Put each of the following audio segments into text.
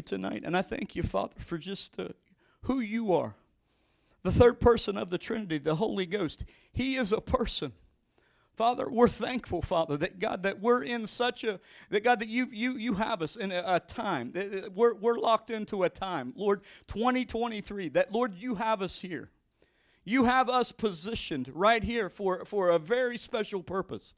tonight, and I thank you, Father, for just uh, who you are. The third person of the Trinity, the Holy Ghost, He is a person. Father, we're thankful, Father, that God, that we're in such a, that God, that you you you have us in a, a time. We're, we're locked into a time. Lord, 2023, that Lord, you have us here. You have us positioned right here for, for a very special purpose.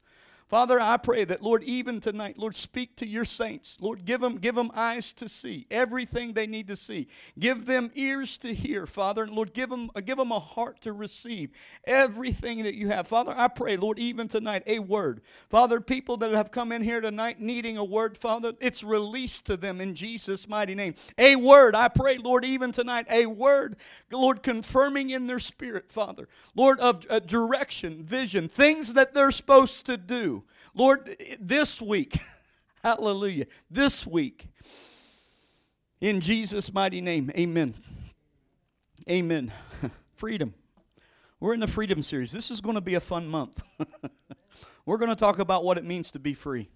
Father, I pray that, Lord, even tonight, Lord, speak to your saints. Lord, give them, give them eyes to see everything they need to see. Give them ears to hear, Father. And Lord, give them, give them a heart to receive everything that you have. Father, I pray, Lord, even tonight, a word. Father, people that have come in here tonight needing a word, Father, it's released to them in Jesus' mighty name. A word, I pray, Lord, even tonight, a word, Lord, confirming in their spirit, Father. Lord, of uh, direction, vision, things that they're supposed to do. Lord, this week, hallelujah, this week, in Jesus' mighty name, amen. Amen. freedom. We're in the freedom series. This is going to be a fun month. we're going to talk about what it means to be free.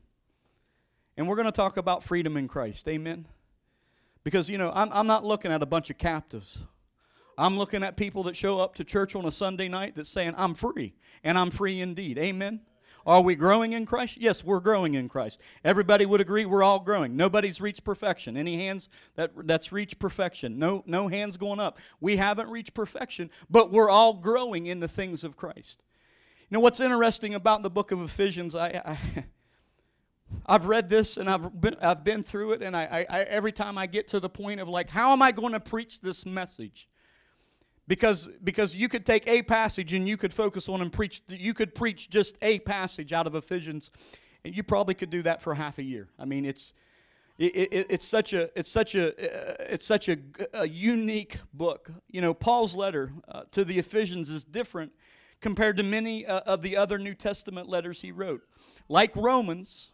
And we're going to talk about freedom in Christ. Amen. Because, you know, I'm, I'm not looking at a bunch of captives. I'm looking at people that show up to church on a Sunday night that's saying, I'm free, and I'm free indeed. Amen. Are we growing in Christ? Yes, we're growing in Christ. Everybody would agree we're all growing. Nobody's reached perfection. Any hands that that's reached perfection? No no hands going up. We haven't reached perfection, but we're all growing in the things of Christ. You know what's interesting about the book of Ephesians? I, I I've read this and I've been, I've been through it, and I, I, every time I get to the point of like, how am I going to preach this message? Because because you could take a passage and you could focus on and preach you could preach just a passage out of ephesians and you probably could do that for half a year. I mean it's it, it, it's such a it's such a uh, it's such a, a, unique book. You know paul's letter uh, to the ephesians is different compared to many uh, of the other new testament letters he wrote. Like romans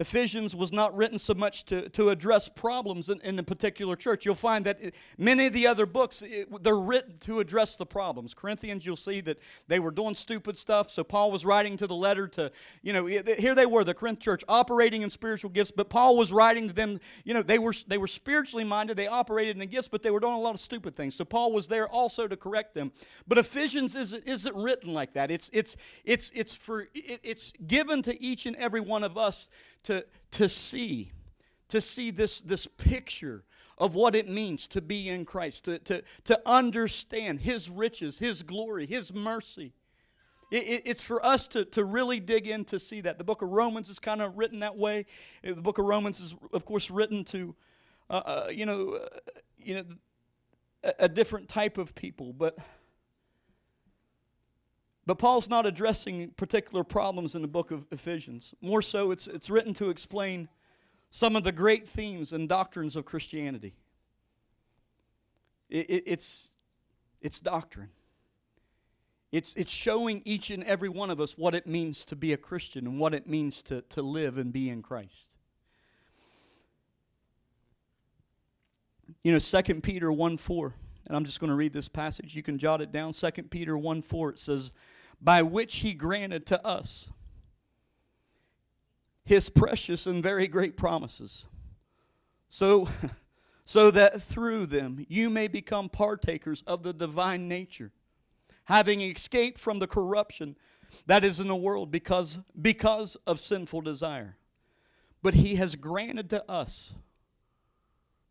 Ephesians was not written so much to, to address problems in, in a particular church. You'll find that many of the other books, it, they're written to address the problems. Corinthians, you'll see that they were doing stupid stuff, so Paul was writing to the letter to, you know, here they were, the Corinth church, operating in spiritual gifts, but Paul was writing to them, you know, they were, they were spiritually minded, they operated in the gifts, but they were doing a lot of stupid things. So Paul was there also to correct them. But Ephesians isn't, isn't written like that. It's, it's, it's, it's, for, it, it's given to each and every one of us to, to see, to see this, this picture of what it means to be in Christ, to, to, to understand His riches, His glory, His mercy. It, it, it's for us to, to really dig in to see that. The book of Romans is kind of written that way. The book of Romans is, of course, written to, uh, uh, you know, uh, you know, a, a different type of people. But but Paul's not addressing particular problems in the book of Ephesians. More so, it's, it's written to explain some of the great themes and doctrines of Christianity. It, it, it's, it's doctrine. It's, it's showing each and every one of us what it means to be a Christian and what it means to, to live and be in Christ. You know, 2 Peter 1 4, and I'm just going to read this passage. You can jot it down. 2 Peter 1 4, it says, by which he granted to us his precious and very great promises. So, so that through them you may become partakers of the divine nature, having escaped from the corruption that is in the world because, because of sinful desire. But he has granted to us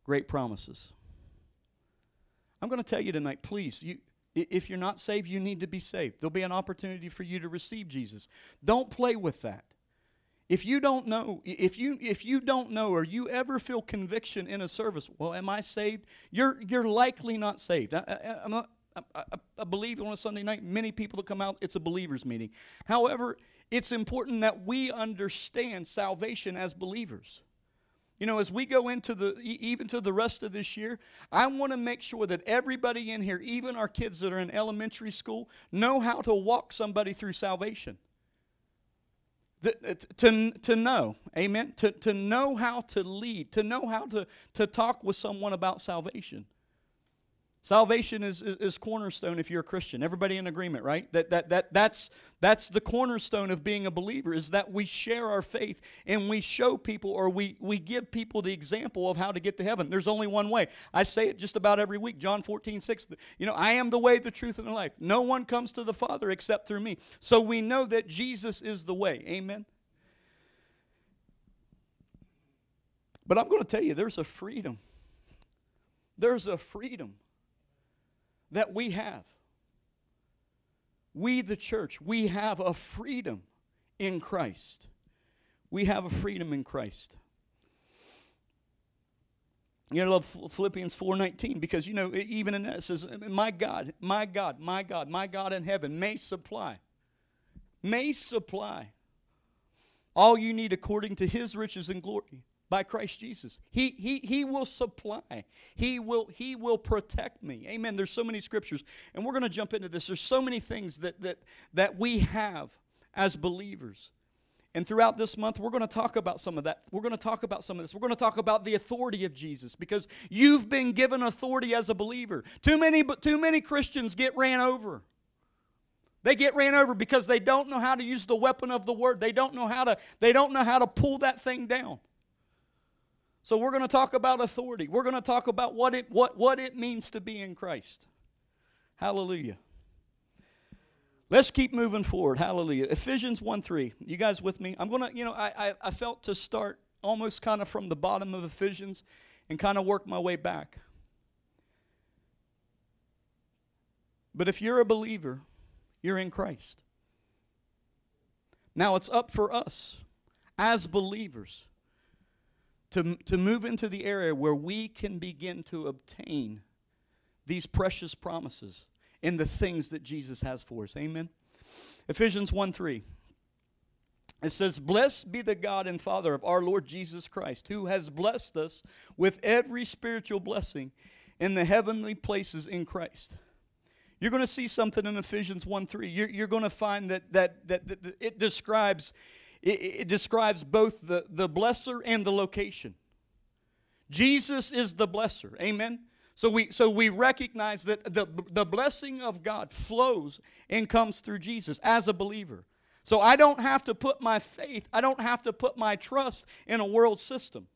great promises. I'm going to tell you tonight, please, you, if you're not saved, you need to be saved. There'll be an opportunity for you to receive Jesus. Don't play with that. If you don't know, if you if you don't know or you ever feel conviction in a service, well, am I saved? You're you're likely not saved. I, I, not, I, I believe on a Sunday night, many people that come out, it's a believers meeting. However, it's important that we understand salvation as believers. You know, as we go into the even to the rest of this year, I want to make sure that everybody in here, even our kids that are in elementary school, know how to walk somebody through salvation. Uh, to, to, to know, amen, to, to know how to lead, to know how to, to talk with someone about salvation. Salvation is, is, is, cornerstone if you're a Christian. Everybody in agreement, right? That, that, that, that's, that's the cornerstone of being a believer is that we share our faith and we show people or we, we give people the example of how to get to heaven. There's only one way. I say it just about every week. John 14, 6. You know, I am the way, the truth, and the life. No one comes to the Father except through me. So we know that Jesus is the way. Amen? But I'm going to tell you, there's a freedom. There's a freedom that we have. We, the church, we have a freedom in Christ. We have a freedom in Christ. You know, love Philippians 4:19 because you know even in that it says, uh, "My God, my God, my God, my God in heaven may supply, may supply all you need according to His riches and glory by Christ Jesus. He, he, he will supply. He will, he will protect me. Amen. There's so many scriptures. And we're going to jump into this. There's so many things that, that, that we have as believers. And throughout this month, we're going to talk about some of that. We're going to talk about some of this. We're going to talk about the authority of Jesus because you've been given authority as a believer. Too many, too many Christians get ran over. They get ran over because they don't know how to use the weapon of the word. They don't know how to, they don't know how to pull that thing down. So we're going to talk about authority. We're going to talk about what it what what it means to be in Christ. Hallelujah. Let's keep moving forward. Hallelujah. Ephesians 1 3. You guys with me? I'm going to, you know, I, I, I felt to start almost kind of from the bottom of Ephesians and kind of work my way back. But if you're a believer, you're in Christ. Now it's up for us as believers to, to move into the area where we can begin to obtain these precious promises in the things that Jesus has for us. Amen. Ephesians 1 3. It says, Blessed be the God and Father of our Lord Jesus Christ, who has blessed us with every spiritual blessing in the heavenly places in Christ. You're going to see something in Ephesians 1 3. You're, you're going to find that, that, that, that it describes it, it describes both the, the blesser and the location. Jesus is the blesser. Amen. So we so we recognize that the, the blessing of God flows and comes through Jesus as a believer. So I don't have to put my faith, I don't have to put my trust in a world system.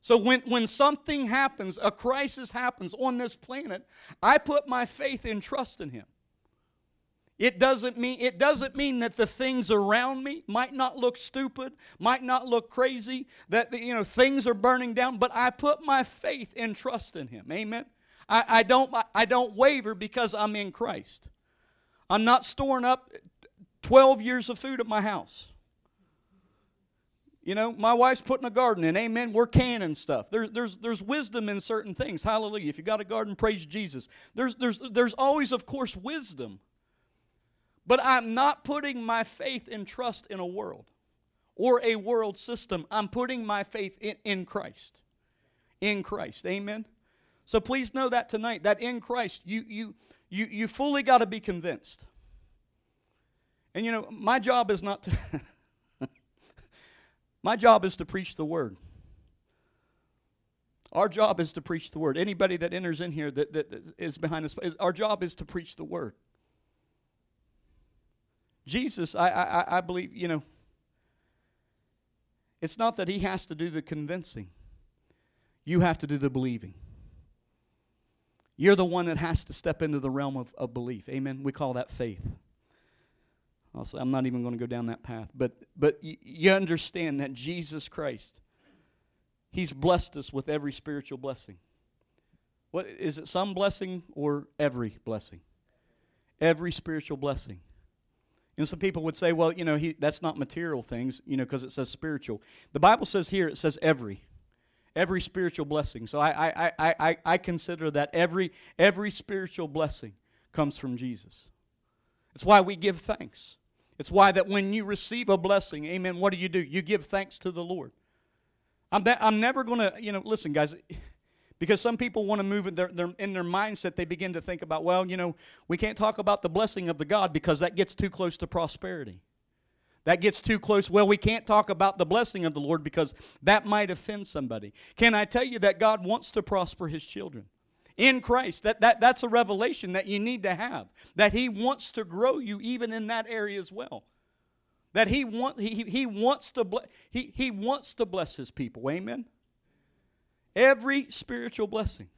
So when, when something happens, a crisis happens on this planet, I put my faith and trust in him. It doesn't mean it doesn't mean that the things around me might not look stupid, might not look crazy, that you know things are burning down, but I put my faith and trust in him. Amen. I, I don't I don't waver because I'm in Christ. I'm not storing up 12 years of food at my house. You know, my wife's putting a garden in. Amen. We're canning stuff. There, there's, there's wisdom in certain things. Hallelujah. If you got a garden, praise Jesus. There's, there's, there's always, of course, wisdom. But I'm not putting my faith and trust in a world or a world system. I'm putting my faith in, in Christ. In Christ. Amen. So please know that tonight, that in Christ, you you you you fully got to be convinced. And you know, my job is not to my job is to preach the word. Our job is to preach the word. Anybody that enters in here that, that is behind us, our job is to preach the word. Jesus, I, I, I believe, you know, it's not that he has to do the convincing, you have to do the believing. You're the one that has to step into the realm of, of belief. Amen. We call that faith. Also, I'm not even going to go down that path. But, but y- you understand that Jesus Christ, He's blessed us with every spiritual blessing. What is it some blessing or every blessing? Every spiritual blessing. Know, some people would say, well, you know, he, that's not material things, you know, because it says spiritual. The Bible says here, it says every. Every spiritual blessing. So I, I, I, I, I consider that every, every spiritual blessing comes from Jesus. It's why we give thanks. It's why that when you receive a blessing, amen, what do you do? You give thanks to the Lord. I'm, that, I'm never going to, you know, listen, guys, because some people want to move in their, their, in their mindset, they begin to think about, well, you know, we can't talk about the blessing of the God because that gets too close to prosperity. That gets too close. Well, we can't talk about the blessing of the Lord because that might offend somebody. Can I tell you that God wants to prosper his children? in Christ. That, that, that's a revelation that you need to have. That He wants to grow you even in that area as well. That He, want, he, he, wants, to ble- he, he wants to bless His people. Amen? Every spiritual blessing.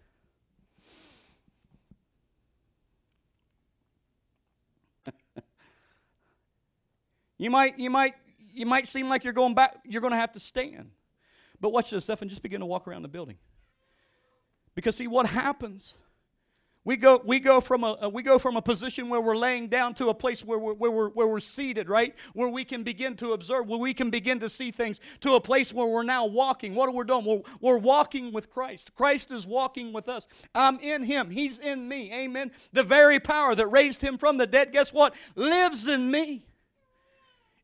you might, you might, you might seem like you're going back, you're going to have to stand. But watch this stuff and just begin to walk around the building. Because see what happens we go, we, go from a, uh, we go from a position where we're laying down to a place where we're, where, we're, where we're seated, right? Where we can begin to observe, where we can begin to see things, to a place where we're now walking. What are we doing? We're, we're walking with Christ. Christ is walking with us. I'm in Him, He's in me. Amen. The very power that raised Him from the dead, guess what? Lives in me.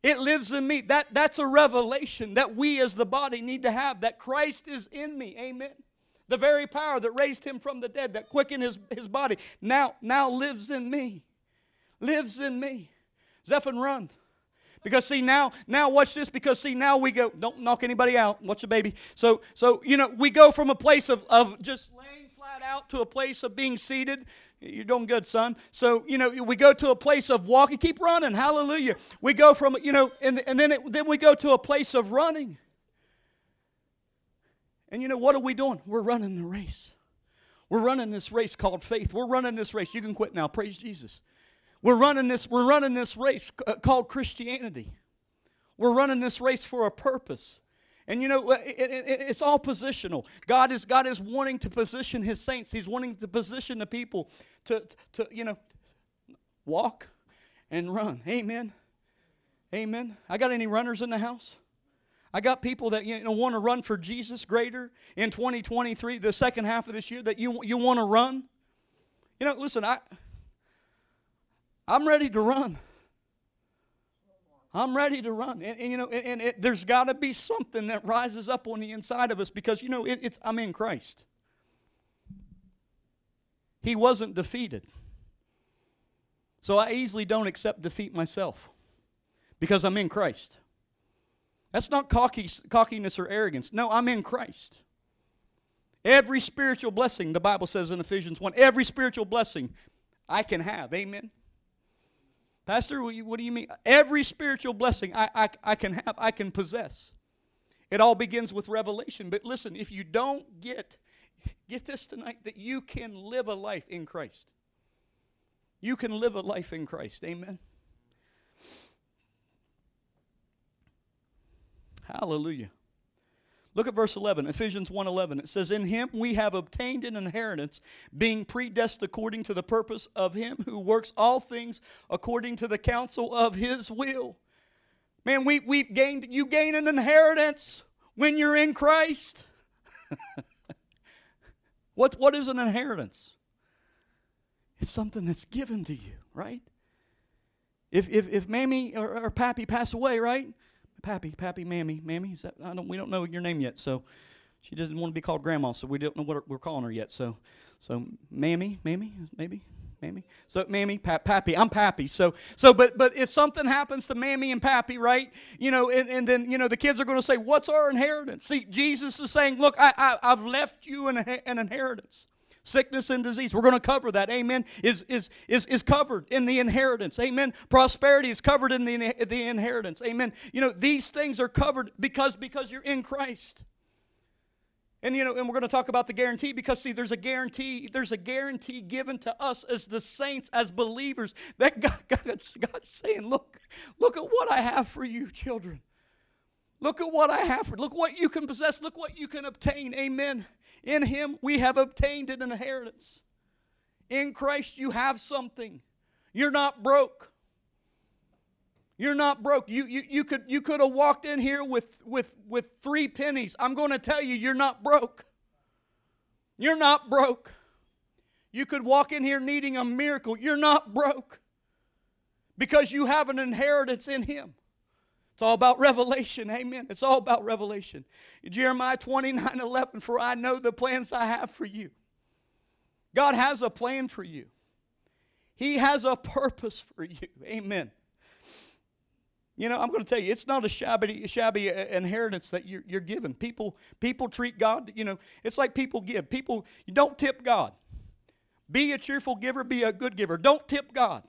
It lives in me. That, that's a revelation that we as the body need to have that Christ is in me. Amen. The very power that raised him from the dead, that quickened his, his body, now, now lives in me. Lives in me. Zephon, run. Because see now, now watch this. Because see now we go. Don't knock anybody out. Watch the baby. So, so you know we go from a place of of just laying flat out to a place of being seated. You're doing good, son. So you know we go to a place of walking. Keep running. Hallelujah. We go from you know, and and then it, then we go to a place of running. And you know, what are we doing? We're running the race. We're running this race called faith. We're running this race. You can quit now. Praise Jesus. We're running this, we're running this race uh, called Christianity. We're running this race for a purpose. And you know, it, it, it's all positional. God is, God is wanting to position His saints. He's wanting to position the people to, to you know, walk and run. Amen. Amen. I got any runners in the house? I got people that you know want to run for Jesus greater in 2023, the second half of this year, that you, you want to run. You know, listen, I I'm ready to run. I'm ready to run. And, and you know, and, and it, there's got to be something that rises up on the inside of us because, you know, it, it's I'm in Christ. He wasn't defeated. So I easily don't accept defeat myself because I'm in Christ. That's not cocky, cockiness or arrogance. No, I'm in Christ. Every spiritual blessing, the Bible says in Ephesians 1, every spiritual blessing I can have. Amen. Pastor, what do you mean? Every spiritual blessing I, I, I can have, I can possess. It all begins with revelation. But listen, if you don't get, get this tonight, that you can live a life in Christ. You can live a life in Christ. Amen. Hallelujah. Look at verse 11, Ephesians 1:11. It says, "In him we have obtained an inheritance, being predestined according to the purpose of him who works all things according to the counsel of his will." Man, we, we've gained, you gain an inheritance when you're in Christ. what, what is an inheritance? It's something that's given to you, right? If, if, if Mammy or, or Pappy pass away, right? Pappy, Pappy, Mammy, Mammy. Is that, I don't, we don't know your name yet, so she doesn't want to be called Grandma, so we don't know what we're calling her yet. So, so Mammy, Mammy, maybe, Mammy. So Mammy, Pap, Pappy. I'm Pappy. So, so, but, but if something happens to Mammy and Pappy, right? You know, and, and then you know the kids are going to say, "What's our inheritance?" See, Jesus is saying, "Look, I, I I've left you an, an inheritance." Sickness and disease we're going to cover that amen is, is, is, is covered in the inheritance amen prosperity is covered in the, the inheritance amen you know these things are covered because because you're in christ and you know and we're going to talk about the guarantee because see there's a guarantee there's a guarantee given to us as the saints as believers that god, god god's saying look look at what i have for you children Look at what I have. For, look what you can possess. Look what you can obtain. Amen. In Him we have obtained an inheritance. In Christ you have something. You're not broke. You're not broke. You, you, you could, you could have walked in here with, with, with three pennies. I'm going to tell you, you're not broke. You're not broke. You could walk in here needing a miracle. You're not broke because you have an inheritance in Him. It's all about revelation. Amen. It's all about revelation. Jeremiah 29 11, for I know the plans I have for you. God has a plan for you, He has a purpose for you. Amen. You know, I'm going to tell you, it's not a shabby, shabby uh, inheritance that you're, you're given. People, people treat God, you know, it's like people give. People, you don't tip God. Be a cheerful giver, be a good giver. Don't tip God.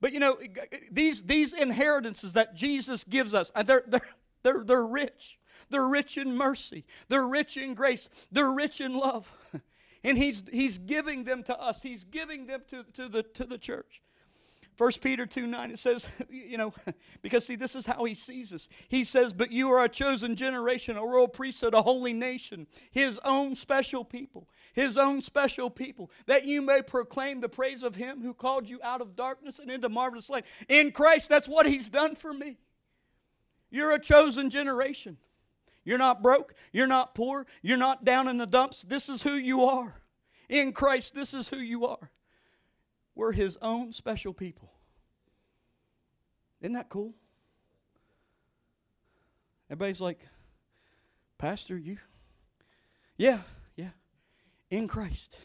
But you know, these, these inheritances that Jesus gives us, they're, they're, they're, they're rich. They're rich in mercy. They're rich in grace. They're rich in love. And he's, he's giving them to us. He's giving them to, to, the, to the church. 1 Peter 2 9, it says, you know, because see, this is how he sees us. He says, But you are a chosen generation, a royal priesthood, a holy nation, his own special people, his own special people, that you may proclaim the praise of him who called you out of darkness and into marvelous light. In Christ, that's what he's done for me. You're a chosen generation. You're not broke. You're not poor. You're not down in the dumps. This is who you are. In Christ, this is who you are. We're His own special people. Isn't that cool? Everybody's like, Pastor, you? Yeah, yeah. In Christ.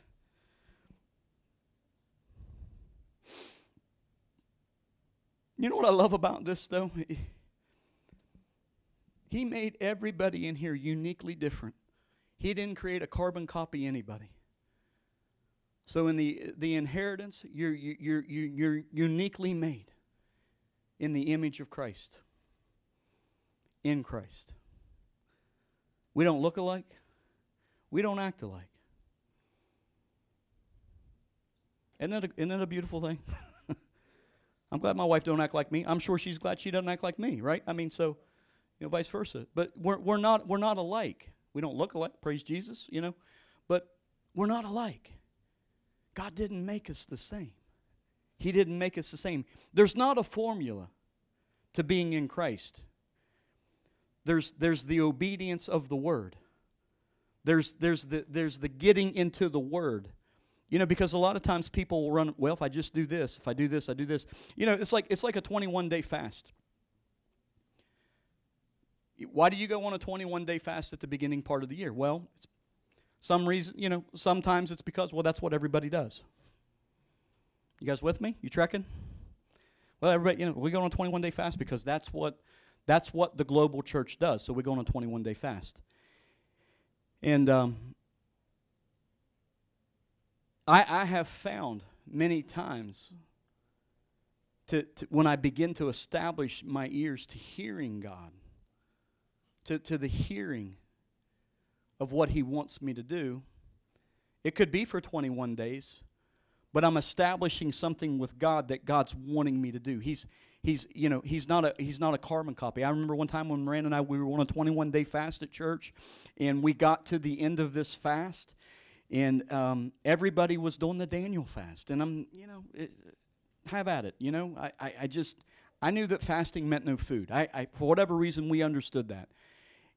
You know what I love about this, though? He made everybody in here uniquely different. He didn't create a carbon copy anybody. So in the the inheritance, you're you're you're, you're uniquely made in the image of Christ. In Christ. We don't look alike. We don't act alike. Isn't that a, isn't that a beautiful thing? I'm glad my wife don't act like me. I'm sure she's glad she doesn't act like me, right? I mean, so you know, vice versa. But we're, we're, not, we're not alike. We don't look alike, praise Jesus, you know, but we're not alike. God didn't make us the same. He didn't make us the same. There's not a formula to being in Christ. There's, there's the obedience of the word. There's, there's, the, there's the getting into the word. You know, because a lot of times people will run, well, if I just do this, if I do this, I do this. You know, it's like it's like a 21 day fast. Why do you go on a 21 day fast at the beginning part of the year? Well, some reason, you know, sometimes it's because, well, that's what everybody does. You guys with me? You trekking? Well, everybody, you know, we go on a 21 day fast because that's what that's what the global church does. So we go on a 21 day fast. And um, I, I have found many times to, to, when I begin to establish my ears to hearing God, to, to the hearing of what He wants me to do. It could be for 21 days, but I'm establishing something with God that God's wanting me to do. He's he's you know he's not a he's not a carbon copy. I remember one time when Miranda and I we were on a 21 day fast at church, and we got to the end of this fast, and um, everybody was doing the Daniel fast, and I'm you know it, have at it. You know I, I, I just I knew that fasting meant no food. I, I for whatever reason we understood that.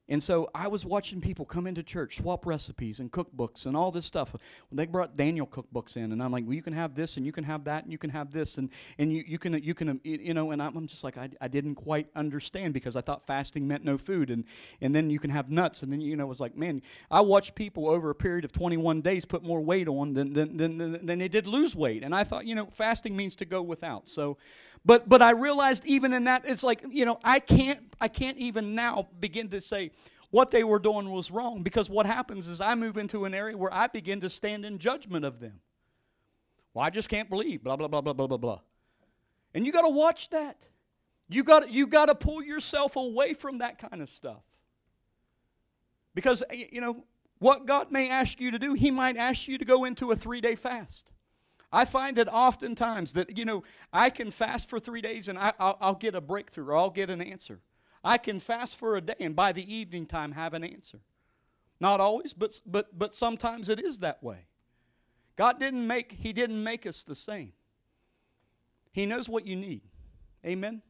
And so I was watching people come into church, swap recipes and cookbooks and all this stuff. They brought Daniel cookbooks in, and I'm like, well, you can have this, and you can have that, and you can have this, and, and you, you can, you can, you know, and I'm just like, I, I didn't quite understand because I thought fasting meant no food, and, and then you can have nuts, and then, you know, it was like, man, I watched people over a period of 21 days put more weight on than, than, than, than they did lose weight. And I thought, you know, fasting means to go without. So, but, but I realized even in that, it's like, you know, I can't, I can't even now begin to say, what they were doing was wrong because what happens is I move into an area where I begin to stand in judgment of them. Well, I just can't believe, blah, blah, blah, blah, blah, blah, blah. And you got to watch that. You got you got to pull yourself away from that kind of stuff. Because, you know, what God may ask you to do, He might ask you to go into a three day fast. I find that oftentimes that, you know, I can fast for three days and I, will get a breakthrough or I'll get an answer. I can fast for a day and by the evening time have an answer. Not always, but, but, but sometimes it is that way. God didn't make, He didn't make us the same. He knows what you need. Amen?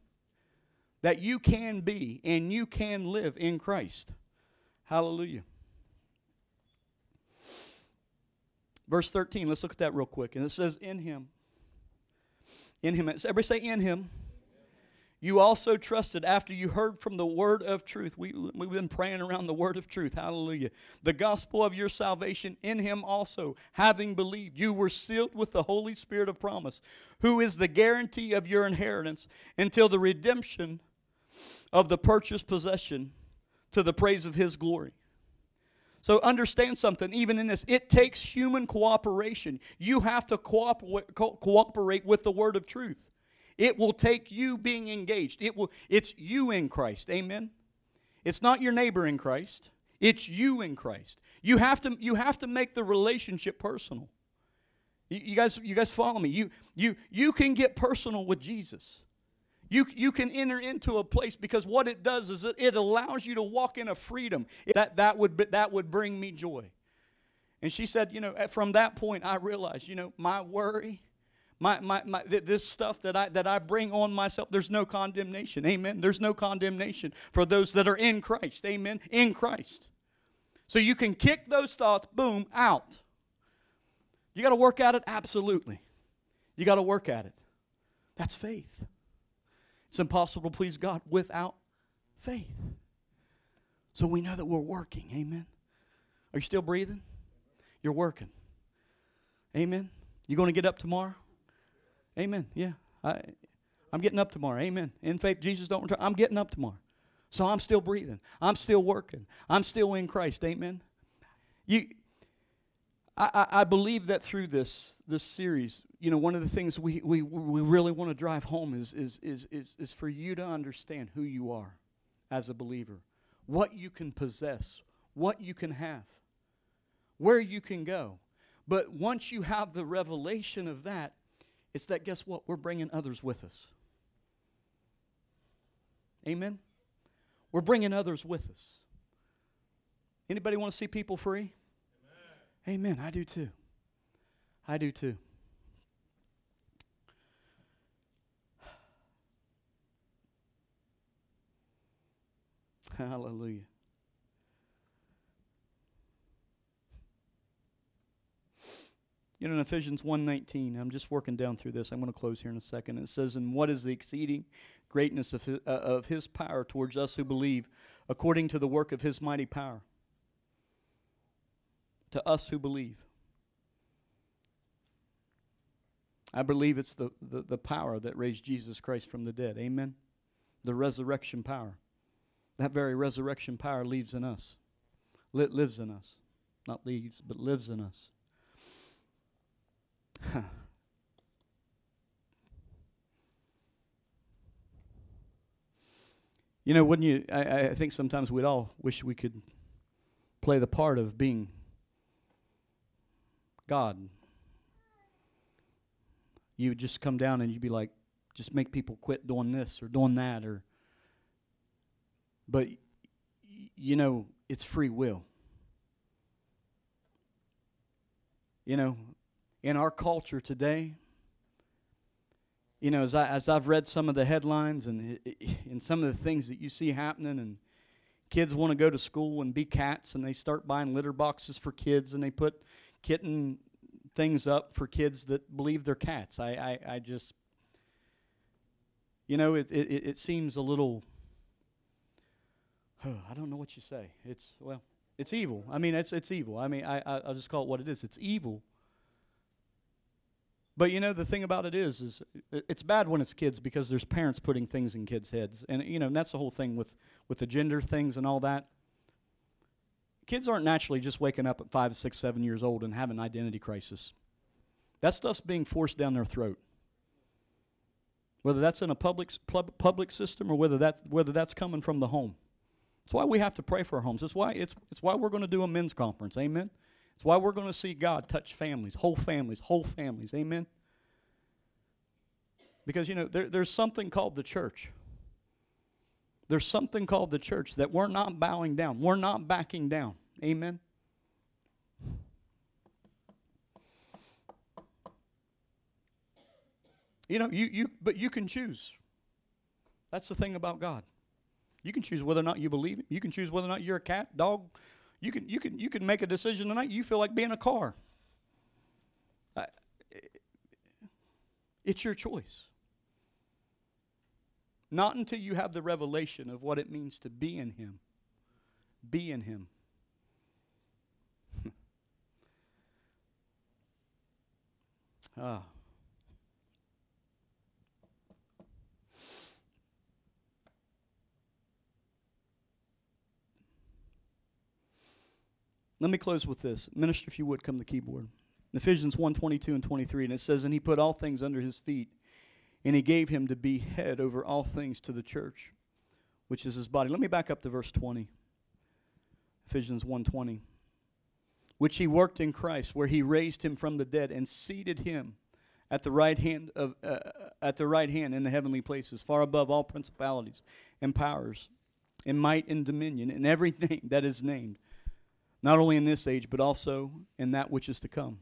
That you can be and you can live in Christ. Hallelujah. Verse 13, let's look at that real quick. And it says, In Him. In Him. Everybody say, In Him you also trusted after you heard from the word of truth. We, we've been praying around the word of truth. Hallelujah. The gospel of your salvation in him also, having believed, you were sealed with the Holy Spirit of promise, who is the guarantee of your inheritance until the redemption of the purchased possession to the praise of his glory. So understand something, even in this, it takes human cooperation. You have to cooperate, co- cooperate with the word of truth. It will take you being engaged. It will it's you in Christ. Amen. It's not your neighbor in Christ. It's you in Christ. You have to you have to make the relationship personal. You, guys you guys follow me. You you you can get personal with Jesus. You, you can enter into a place because what it does is it, it allows you to walk in a freedom that, that, would, that would bring me joy. And she said, you know, from that point, I realized, you know, my worry, my, my, my, this stuff that I, that I bring on myself, there's no condemnation. Amen. There's no condemnation for those that are in Christ. Amen. In Christ. So you can kick those thoughts, boom, out. You got to work at it? Absolutely. You got to work at it. That's faith. It's impossible to please God without faith. So we know that we're working. Amen. Are you still breathing? You're working. Amen. You going to get up tomorrow? Amen. Yeah. I, I'm getting up tomorrow. Amen. In faith, Jesus don't return. I'm getting up tomorrow. So I'm still breathing. I'm still working. I'm still in Christ. Amen. You I, I believe that through this this series, you know, one of the things we, we, we really want to drive home is, is, is, is, is for you to understand who you are as a believer, what you can possess, what you can have, where you can go. But once you have the revelation of that, it's that guess what? We're bringing others with us. Amen? We're bringing others with us. Anybody want to see people free? Amen. I do too. I do too. Hallelujah. You know, in Ephesians 1.19, I'm just working down through this. I'm going to close here in a second. It says, And what is the exceeding greatness of his, uh, of his power towards us who believe, according to the work of his mighty power? to us who believe. I believe it's the, the, the, power that raised Jesus Christ from the dead. Amen? The resurrection power. That very resurrection power lives in us. Li- lives in us. Not leaves, but lives in us. you know, wouldn't you? I, I think sometimes we'd all wish we could play the part of being God. You would just come down and you'd be like, just make people quit doing this or doing that or but you know it's free will you know in our culture today you know as, I, as i've read some of the headlines and, and some of the things that you see happening and kids want to go to school and be cats and they start buying litter boxes for kids and they put kitten things up for kids that believe they're cats. I, I, I just, you know, it, it, it seems a little, I don't know what you say. It's, well, it's evil. I mean, it's, it's evil. I mean, I, I, I'll just call it what it is. It's evil. But you know the thing about it is, is uh, it's bad when it's kids because there's parents putting things in kids' heads, and you know and that's the whole thing with with the gender things and all that. Kids aren't naturally just waking up at five, six, seven years old and having an identity crisis. That stuff's being forced down their throat. Whether that's in a public, public system or whether that's, whether that's coming from the home. That's why we have to pray for our homes. That's why, it's, it's why we're going to do a men's conference. Amen? It's why we're going to see God touch families, whole families, whole families. Amen? Because, you know, there, there's something called the church. There's something called the church that we're not bowing down. We're not backing down. Amen. You know, you, you but you can choose. That's the thing about God. You can choose whether or not you believe it. You can choose whether or not you're a cat, dog. You can you can you can make a decision tonight. You feel like being a car. it's your choice. Not until you have the revelation of what it means to be in Him. Be in Him. ah. Let me close with this. Minister, if you would, come to the keyboard. Ephesians 1 22 and 23, and it says, And he put all things under his feet, and he gave him to be head over all things to the church, which is his body. Let me back up to verse 20. Ephesians 1 20. Which he worked in Christ, where he raised him from the dead and seated him at the right hand of uh, at the right hand in the heavenly places, far above all principalities and powers, and might and dominion, and every name that is named, not only in this age, but also in that which is to come.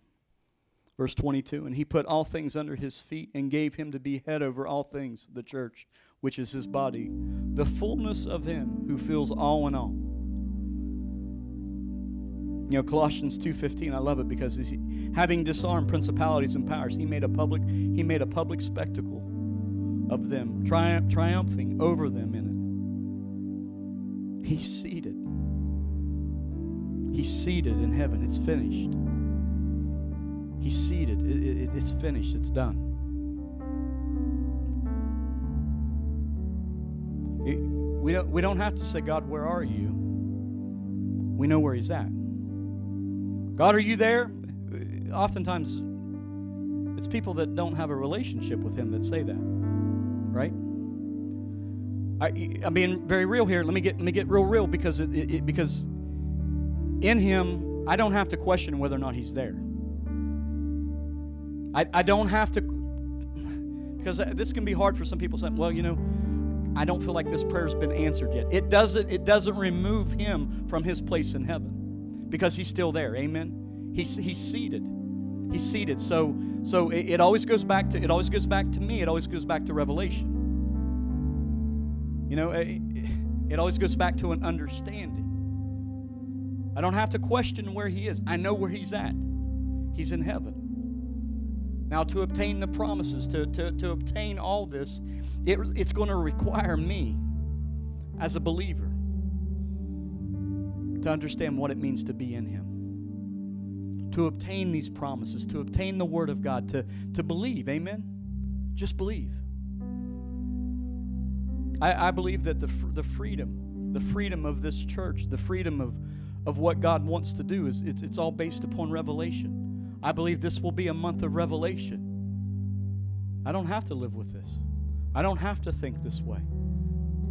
Verse 22 And he put all things under his feet and gave him to be head over all things, the church, which is his body, the fullness of him who fills all in all. You know, Colossians 2:15, I love it because he, having disarmed principalities and powers, he made a public he made a public spectacle of them, triumph, triumphing over them in it. He's seated. He's seated in heaven. It's finished. He's seated. It, it, it's finished. It's done. It, we don't, we don't have to say, God, where are you? We know where He's at. God, are you there? Oftentimes, it's people that don't have a relationship with Him that say that, right? I, I'm being very real here. Let me get let me get real real because it, it, because in Him I don't have to question whether or not He's there. I, I don't have to, because this can be hard for some people saying, well, you know, I don't feel like this prayer's been answered yet. It doesn't, it doesn't remove him from his place in heaven because he's still there. Amen. He's, he's seated. He's seated. So, so it, it always goes back to, it always goes back to me. It always goes back to revelation. You know, it, it always goes back to an understanding. I don't have to question where he is. I know where he's at. He's in heaven. Now, to obtain the promises, to, to, to obtain all this, it, it's going to require me as a believer to understand what it means to be in Him. To obtain these promises, to obtain the Word of God, to, to believe. Amen? Just believe. I, I believe that the, the freedom, the freedom of this church, the freedom of, of what God wants to do, is it's, it's all based upon revelation. I believe this will be a month of revelation. I don't have to live with this. I don't have to think this way.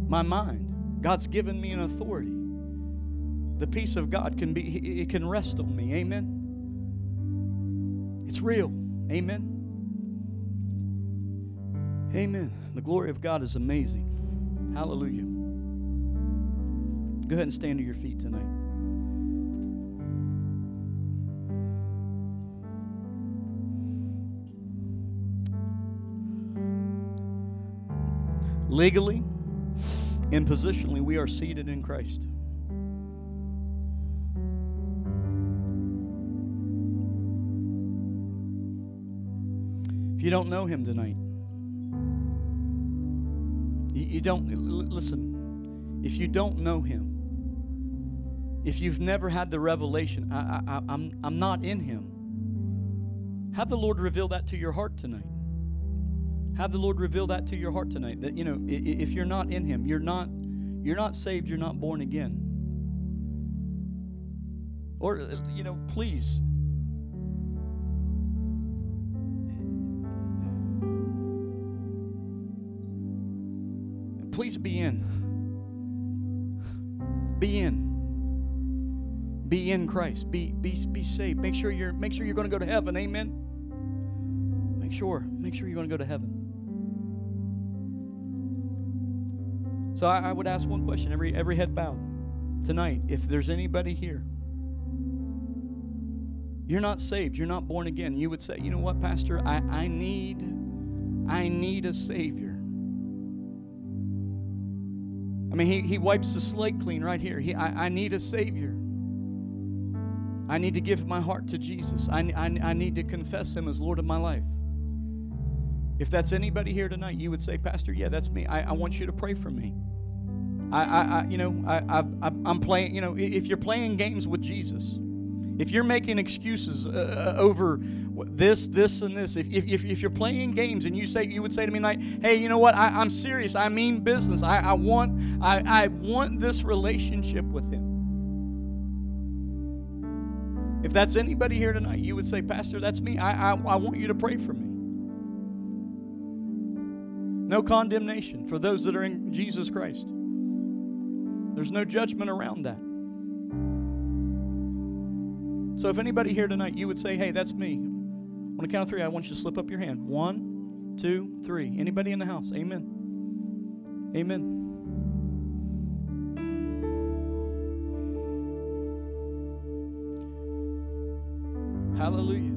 My mind, God's given me an authority. The peace of God can be it can rest on me. Amen. It's real. Amen. Amen. The glory of God is amazing. Hallelujah. Go ahead and stand to your feet tonight. Legally and positionally, we are seated in Christ. If you don't know Him tonight, you, don't, listen, if you don't know Him, if you've never had the revelation, I, I, I'm, I'm not in Him, have the Lord reveal that to your heart tonight. Have the Lord reveal that to your heart tonight. That you know, if you're not in Him, you're not, you're not saved. You're not born again. Or uh, you know, please. Please be in. Be in be in Christ. Be be be saved. Make sure you're make sure you're going to go to heaven. Amen. Make sure. Make sure you're going to go to heaven. So I, I would ask one question every every head bowed tonight. If there's anybody here, you're not saved, you're not born again, you would say, you know what, Pastor, I, I need I need a Savior. I mean, he, he wipes the slate clean right here. He, I, I need a Savior. I need to give my heart to Jesus. I, I, I need to confess Him as Lord of my life. If that's anybody here tonight, you would say, Pastor, yeah, that's me. I, I want you to pray for me. I, I, I you know, I, I, I'm playing, you know, if you're playing games with Jesus, if you're making excuses uh, uh over this, this, and this, if, if, if you're playing games and you say, you would say to me tonight, hey, you know what? I, I'm serious. I mean business. I, I want, I, I want this relationship with Him. If that's anybody here tonight, you would say, Pastor, that's me. I, I, I want you to pray for me. No condemnation for those that are in Jesus Christ. There's no judgment around that. So if anybody here tonight, you would say, hey, that's me. On the count of three, I want you to slip up your hand. One, two, three. Anybody in the house? Amen. Amen. Hallelujah.